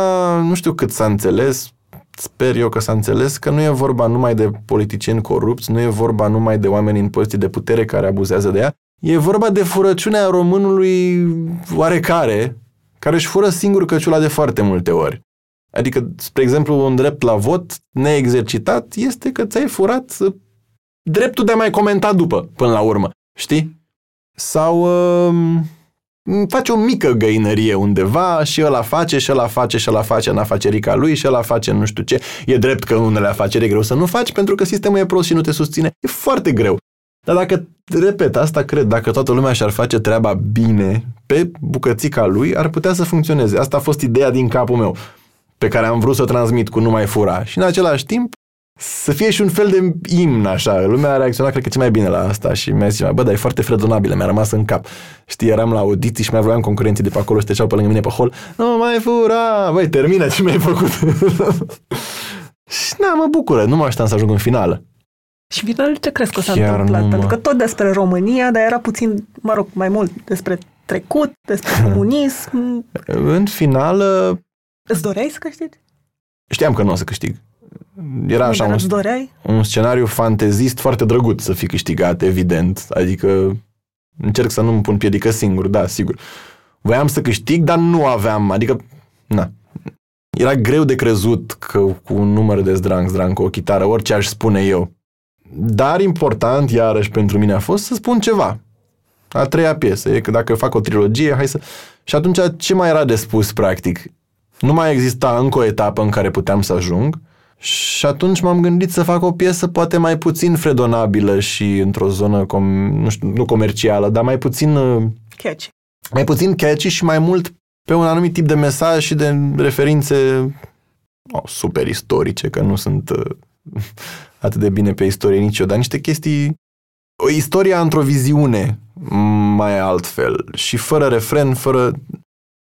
nu știu cât s-a înțeles, sper eu că s-a înțeles că nu e vorba numai de politicieni corupți, nu e vorba numai de oameni în poziții de putere care abuzează de ea, e vorba de furăciunea românului oarecare, care își fură singur căciula de foarte multe ori. Adică, spre exemplu, un drept la vot neexercitat este că ți-ai furat dreptul de a mai comenta după, până la urmă. Știi? Sau... Uh, face o mică găinărie undeva și ăla face și ăla face și ăla face în afacerica lui și ăla face nu știu ce. E drept că în unele afaceri e greu să nu faci pentru că sistemul e prost și nu te susține. E foarte greu. Dar dacă, repet, asta cred, dacă toată lumea și-ar face treaba bine pe bucățica lui, ar putea să funcționeze. Asta a fost ideea din capul meu, pe care am vrut să o transmit cu nu mai fura. Și în același timp, să fie și un fel de imn, așa. Lumea a reacționat, cred că, ce mai bine la asta și mi-a zis, bă, dar e foarte fredonabilă, mi-a rămas în cap. Știi, eram la audiții și mai aveam concurenții de pe acolo și treceau pe lângă mine pe hol. Nu mai fura! Băi, termină ce mi-ai făcut. și na, mă bucură, nu mă așteptam să ajung în finală. Și finalul ce crezi că s-a Chiar întâmplat? Pentru că tot despre România, dar era puțin, mă rog, mai mult despre trecut, despre comunism. în finală... Îți doreai să câștigi? Știam că nu o să câștig. Era așa un, doreai? un scenariu fantezist foarte drăguț să fi câștigat, evident. Adică încerc să nu-mi pun piedică singur, da, sigur. Voiam să câștig, dar nu aveam, adică, na. Era greu de crezut că cu un număr de zdranc, zdranc, cu o chitară, orice aș spune eu. Dar important, iarăși, pentru mine a fost să spun ceva. A treia piesă. E că dacă fac o trilogie, hai să... Și atunci, ce mai era de spus, practic? Nu mai exista încă o etapă în care puteam să ajung și atunci m-am gândit să fac o piesă poate mai puțin fredonabilă și într-o zonă, com- nu știu, nu comercială, dar mai puțin... Uh, catchy. Mai puțin catchy și mai mult pe un anumit tip de mesaj și de referințe oh, super istorice, că nu sunt uh, atât de bine pe istorie nici eu, dar niște chestii... O istorie într-o viziune mai altfel și fără refren, fără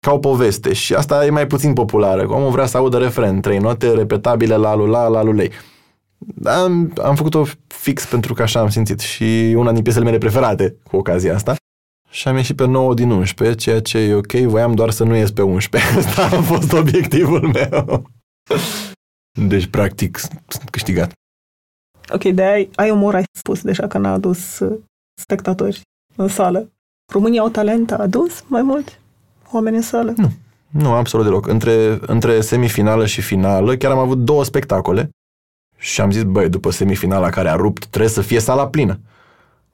ca o poveste și asta e mai puțin populară. Omul vrea să audă refren, trei note repetabile la lula, la lulei. Am, am făcut-o fix pentru că așa am simțit și una din piesele mele preferate cu ocazia asta. Și am ieșit pe 9 din 11, ceea ce e ok, voiam doar să nu ies pe 11. Asta a fost obiectivul meu. Deci, practic, sunt câștigat. Ok, de ai, ai umor, ai spus deja că n-a adus uh, spectatori în sală. România au talent, a adus mai mult? Oameni în sală? Nu, nu, absolut deloc. Între, între semifinală și finală chiar am avut două spectacole și am zis, băi, după semifinala care a rupt, trebuie să fie sala plină.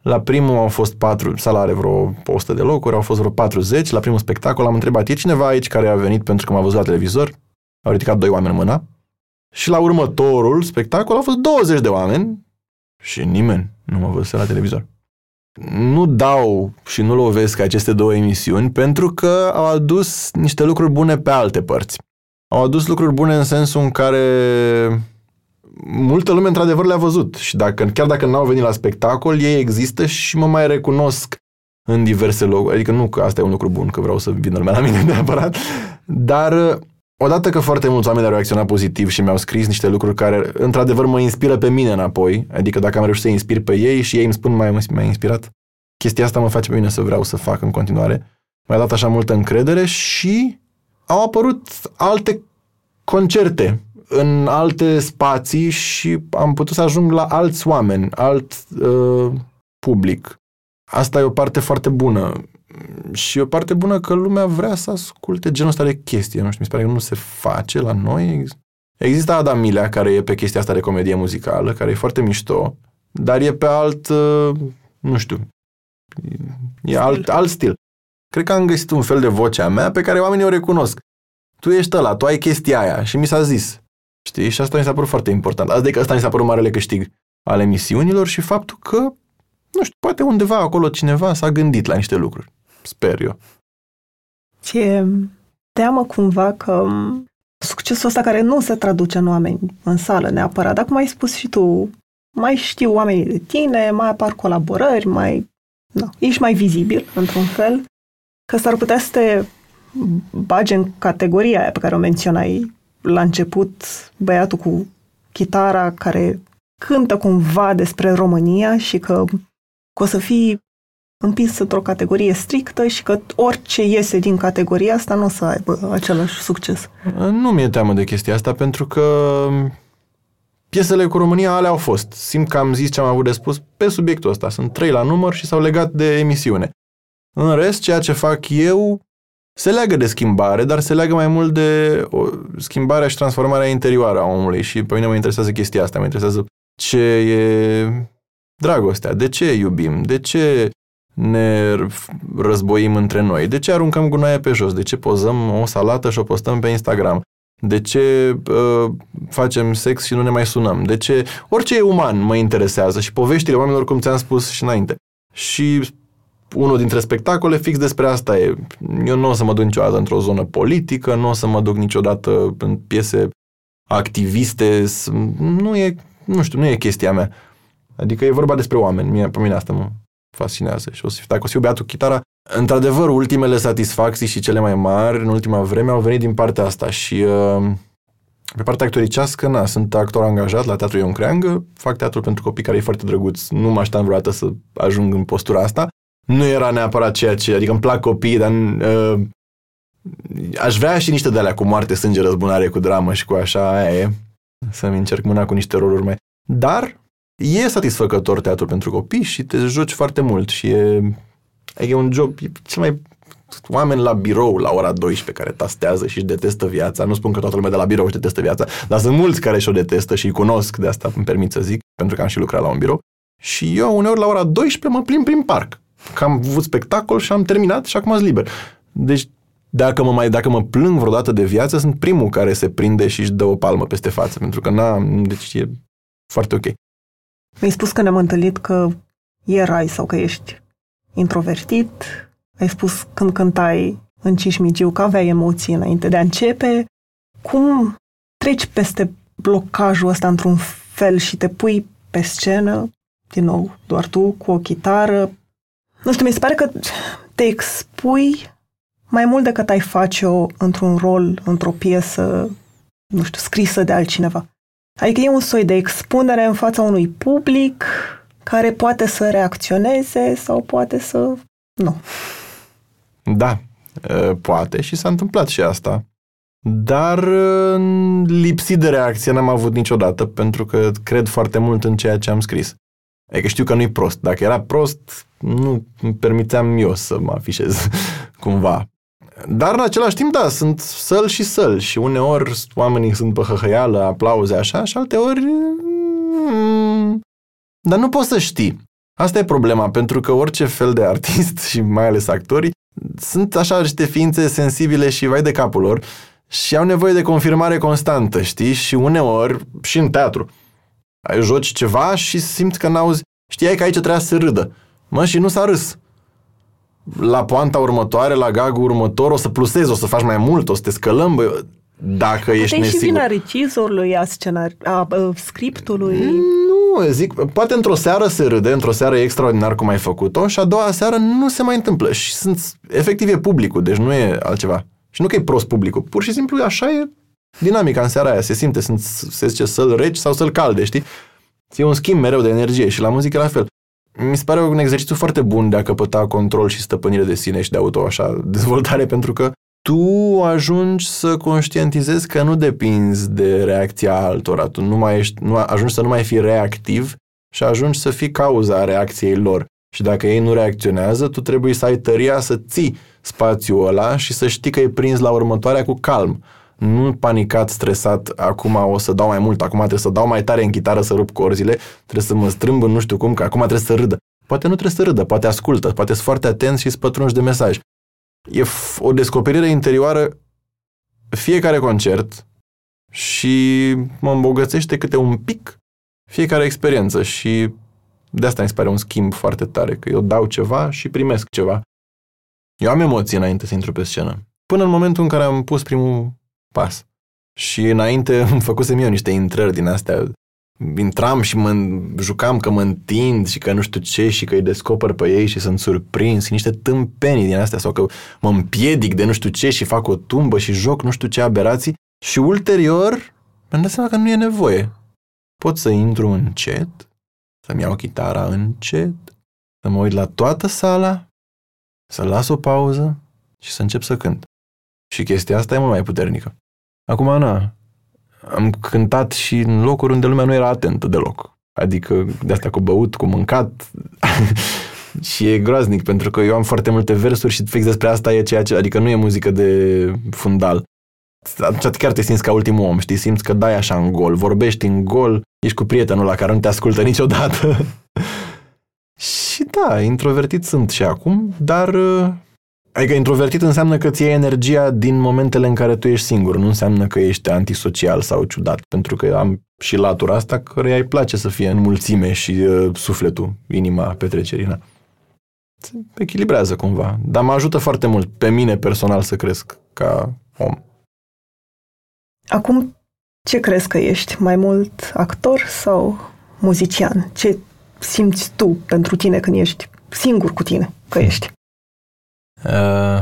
La primul au fost patru, sala are vreo 100 de locuri, au fost vreo 40. La primul spectacol am întrebat, e cineva aici care a venit pentru că m-a văzut la televizor? Au ridicat doi oameni în mâna. Și la următorul spectacol au fost 20 de oameni și nimeni nu m-a văzut la televizor nu dau și nu lovesc aceste două emisiuni pentru că au adus niște lucruri bune pe alte părți. Au adus lucruri bune în sensul în care multă lume într-adevăr le-a văzut și dacă, chiar dacă n-au venit la spectacol, ei există și mă mai recunosc în diverse locuri. Adică nu că asta e un lucru bun, că vreau să vină lumea la mine neapărat, dar odată că foarte mulți oameni au reacționat pozitiv și mi-au scris niște lucruri care, într-adevăr, mă inspiră pe mine înapoi, adică dacă am reușit să inspir pe ei și ei îmi spun mai mai inspirat, chestia asta mă face pe mine să vreau să fac în continuare. Mi-a dat așa multă încredere și au apărut alte concerte în alte spații și am putut să ajung la alți oameni, alt uh, public. Asta e o parte foarte bună. Și o parte bună că lumea vrea să asculte genul ăsta de chestii. Nu știu, mi se pare că nu se face la noi. Există Adam Milea, care e pe chestia asta de comedie muzicală, care e foarte mișto, dar e pe alt, uh, nu știu, e alt, alt stil. Cred că am găsit un fel de vocea mea pe care oamenii o recunosc. Tu ești ăla, tu ai chestia aia și mi s-a zis. Știi? Și asta mi s-a părut foarte important. Adică asta mi s-a părut marele câștig al emisiunilor și faptul că, nu știu, poate undeva acolo cineva s-a gândit la niște lucruri. Sper eu. Ce teamă cumva că succesul ăsta care nu se traduce în oameni, în sală neapărat, dar cum ai spus și tu, mai știu oamenii de tine, mai apar colaborări, mai... Nu, ești mai vizibil, într-un fel, că s-ar putea să te bage în categoria aia pe care o menționai la început, băiatul cu chitara care cântă cumva despre România și că, că o să fii împins într-o categorie strictă și că orice iese din categoria asta nu o să aibă același succes. Nu mi-e teamă de chestia asta pentru că piesele cu România alea au fost. Simt că am zis ce am avut de spus pe subiectul ăsta. Sunt trei la număr și s-au legat de emisiune. În rest, ceea ce fac eu se leagă de schimbare, dar se leagă mai mult de o schimbarea și transformarea interioară a omului și pe mine mă interesează chestia asta, mă interesează ce e dragostea, de ce iubim, de ce ne războim între noi, de ce aruncăm gunoaie pe jos, de ce pozăm o salată și o postăm pe Instagram, de ce uh, facem sex și nu ne mai sunăm, de ce orice e uman mă interesează și poveștile oamenilor, cum ți-am spus și înainte. Și unul dintre spectacole fix despre asta e. Eu nu o să mă duc niciodată într-o zonă politică, nu o să mă duc niciodată în piese activiste, nu e, nu știu, nu e chestia mea. Adică e vorba despre oameni, mie, pe mine asta mă fascinează și o să, dacă o să fiu beatul chitara, într-adevăr, ultimele satisfacții și cele mai mari în ultima vreme au venit din partea asta și uh, pe partea actoricească, na, sunt actor angajat la Teatrul Ion Creangă, fac teatru pentru copii care e foarte drăguț, nu mă așteptam vreodată să ajung în postura asta, nu era neapărat ceea ce, adică îmi plac copiii, dar uh, aș vrea și niște de alea cu moarte, sânge, răzbunare, cu dramă și cu așa, aia e, să-mi încerc mâna cu niște roluri mai... Dar e satisfăcător teatru pentru copii și te joci foarte mult și e, e un job, e cel mai oameni la birou la ora 12 care tastează și își detestă viața. Nu spun că toată lumea de la birou își detestă viața, dar sunt mulți care și-o detestă și îi cunosc, de asta îmi permit să zic, pentru că am și lucrat la un birou. Și eu uneori la ora 12 mă plimb prin parc că am avut spectacol și am terminat și acum sunt liber. Deci dacă mă, mai, dacă mă plâng vreodată de viață, sunt primul care se prinde și își dă o palmă peste față, pentru că n-am, deci e foarte ok. Mi-ai spus că ne-am întâlnit că erai sau că ești introvertit, ai spus când cântai în Cismigiu că aveai emoții înainte de a începe. Cum treci peste blocajul ăsta într-un fel și te pui pe scenă, din nou, doar tu, cu o chitară, nu știu, mi se pare că te expui mai mult decât ai face-o într-un rol, într-o piesă, nu știu, scrisă de altcineva. Adică e un soi de expunere în fața unui public care poate să reacționeze sau poate să... Nu. Da, poate și s-a întâmplat și asta. Dar lipsit de reacție n-am avut niciodată, pentru că cred foarte mult în ceea ce am scris. Adică știu că nu-i prost. Dacă era prost, nu îmi permiteam eu să mă afișez cumva. Dar în același timp, da, sunt săl și săl și uneori oamenii sunt pe hăhăială, aplauze așa și alteori... Mm, dar nu poți să știi. Asta e problema, pentru că orice fel de artist și mai ales actorii sunt așa niște ființe sensibile și vai de capul lor și au nevoie de confirmare constantă, știi? Și uneori, și în teatru, ai joci ceva și simți că n-auzi, știai că aici trebuia să râdă. Mă, și nu s-a râs. La poanta următoare, la gagul următor, o să plusezi, o să faci mai mult, o să te scălăm, bă, dacă Puteai ești nesigur. și vina regizorului, a, scenar, a, a scriptului. Nu, zic, poate într-o seară se râde, într-o seară e extraordinar cum ai făcut-o și a doua seară nu se mai întâmplă și sunt, efectiv e publicul, deci nu e altceva. Și nu că e prost publicul, pur și simplu așa e dinamica în seara aia, se simte, sunt, se zice să-l reci sau să-l calde, știi? E un schimb mereu de energie și la muzică la fel. Mi se pare un exercițiu foarte bun de a căpăta control și stăpânire de sine și de auto, așa, dezvoltare, pentru că tu ajungi să conștientizezi că nu depinzi de reacția altora, tu nu mai ești, nu, ajungi să nu mai fii reactiv și ajungi să fii cauza reacției lor. Și dacă ei nu reacționează, tu trebuie să ai tăria să ții spațiul ăla și să știi că e prins la următoarea cu calm. Nu panicat, stresat, acum o să dau mai mult, acum trebuie să dau mai tare în chitară să rup corzile, trebuie să mă strâmb în nu știu cum, că acum trebuie să râdă. Poate nu trebuie să râdă, poate ascultă, poate sunt foarte atent și spătrunși de mesaj. E o descoperire interioară fiecare concert și mă îmbogățește câte un pic fiecare experiență și de asta mi se pare un schimb foarte tare, că eu dau ceva și primesc ceva. Eu am emoții înainte să intru pe scenă. Până în momentul în care am pus primul pas. Și înainte îmi făcusem eu niște intrări din astea. Intram și mă jucam că mă întind și că nu știu ce și că îi descoper pe ei și sunt surprins. Niște tâmpenii din astea sau că mă împiedic de nu știu ce și fac o tumbă și joc nu știu ce aberații. Și ulterior mi-am dat seama că nu e nevoie. Pot să intru încet, să-mi iau chitara încet, să mă uit la toată sala, să las o pauză și să încep să cânt. Și chestia asta e mult mai puternică. Acum, na, am cântat și în locuri unde lumea nu era atentă deloc. Adică de asta cu băut, cu mâncat. și e groaznic, pentru că eu am foarte multe versuri și fix despre asta e ceea ce... Adică nu e muzică de fundal. Atunci chiar te simți ca ultimul om, știi? Simți că dai așa în gol, vorbești în gol, ești cu prietenul la care nu te ascultă niciodată. și da, introvertit sunt și acum, dar Adică introvertit înseamnă că ți iei energia din momentele în care tu ești singur, nu înseamnă că ești antisocial sau ciudat, pentru că am și latura asta care îi place să fie în mulțime și uh, sufletul, inima petrecerii. Na. Se echilibrează cumva, dar mă ajută foarte mult pe mine personal să cresc ca om. Acum, ce crezi că ești? Mai mult actor sau muzician? Ce simți tu pentru tine când ești singur cu tine că ești? Uh,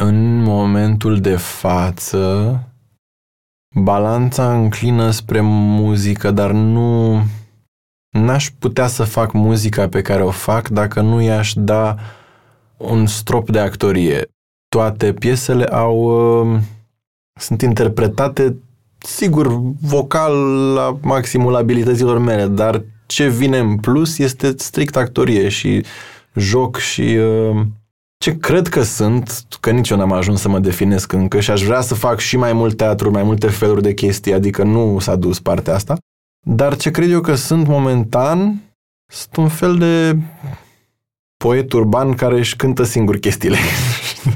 în momentul de față, balanța înclină spre muzică, dar nu n-aș putea să fac muzica pe care o fac dacă nu i-aș da un strop de actorie. Toate piesele au uh, sunt interpretate sigur vocal la maximul abilităților mele, dar ce vine în plus este strict actorie și joc și uh, ce cred că sunt, că nici eu n-am ajuns să mă definesc încă și aș vrea să fac și mai mult teatru, mai multe feluri de chestii, adică nu s-a dus partea asta, dar ce cred eu că sunt momentan, sunt un fel de poet urban care își cântă singur chestiile.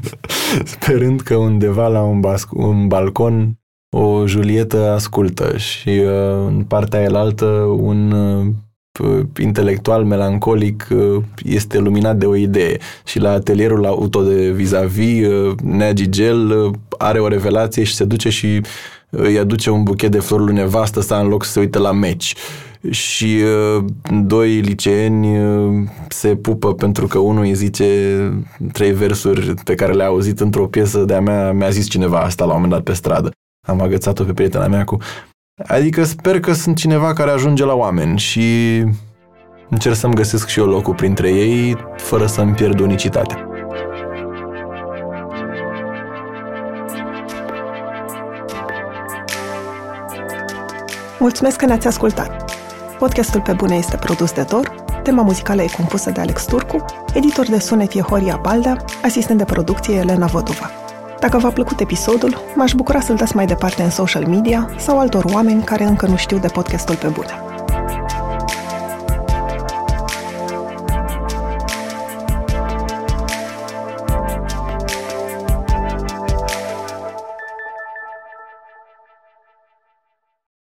Sperând că undeva la un, bas- un balcon o Julietă ascultă și uh, în partea elaltă un uh, intelectual melancolic uh, este luminat de o idee și la atelierul auto de vis-a-vis uh, Nea Gigel uh, are o revelație și se duce și îi aduce un buchet de flori lui nevastă sa în loc să se uite la meci și uh, doi liceeni uh, se pupă pentru că unul îi zice trei versuri pe care le-a auzit într-o piesă de-a mea, mi-a zis cineva asta la un moment dat pe stradă. Am agățat-o pe prietena mea cu Adică sper că sunt cineva care ajunge la oameni și încerc să-mi găsesc și eu locul printre ei, fără să-mi pierd unicitatea. Mulțumesc că ne-ați ascultat! Podcastul Pe Bune este produs de Dor, tema muzicală e compusă de Alex Turcu, editor de sunet e Horia Baldea, asistent de producție Elena Văduva. Dacă v-a plăcut episodul, m-aș bucura să-l dați mai departe în social media sau altor oameni care încă nu știu de podcastul pe bune.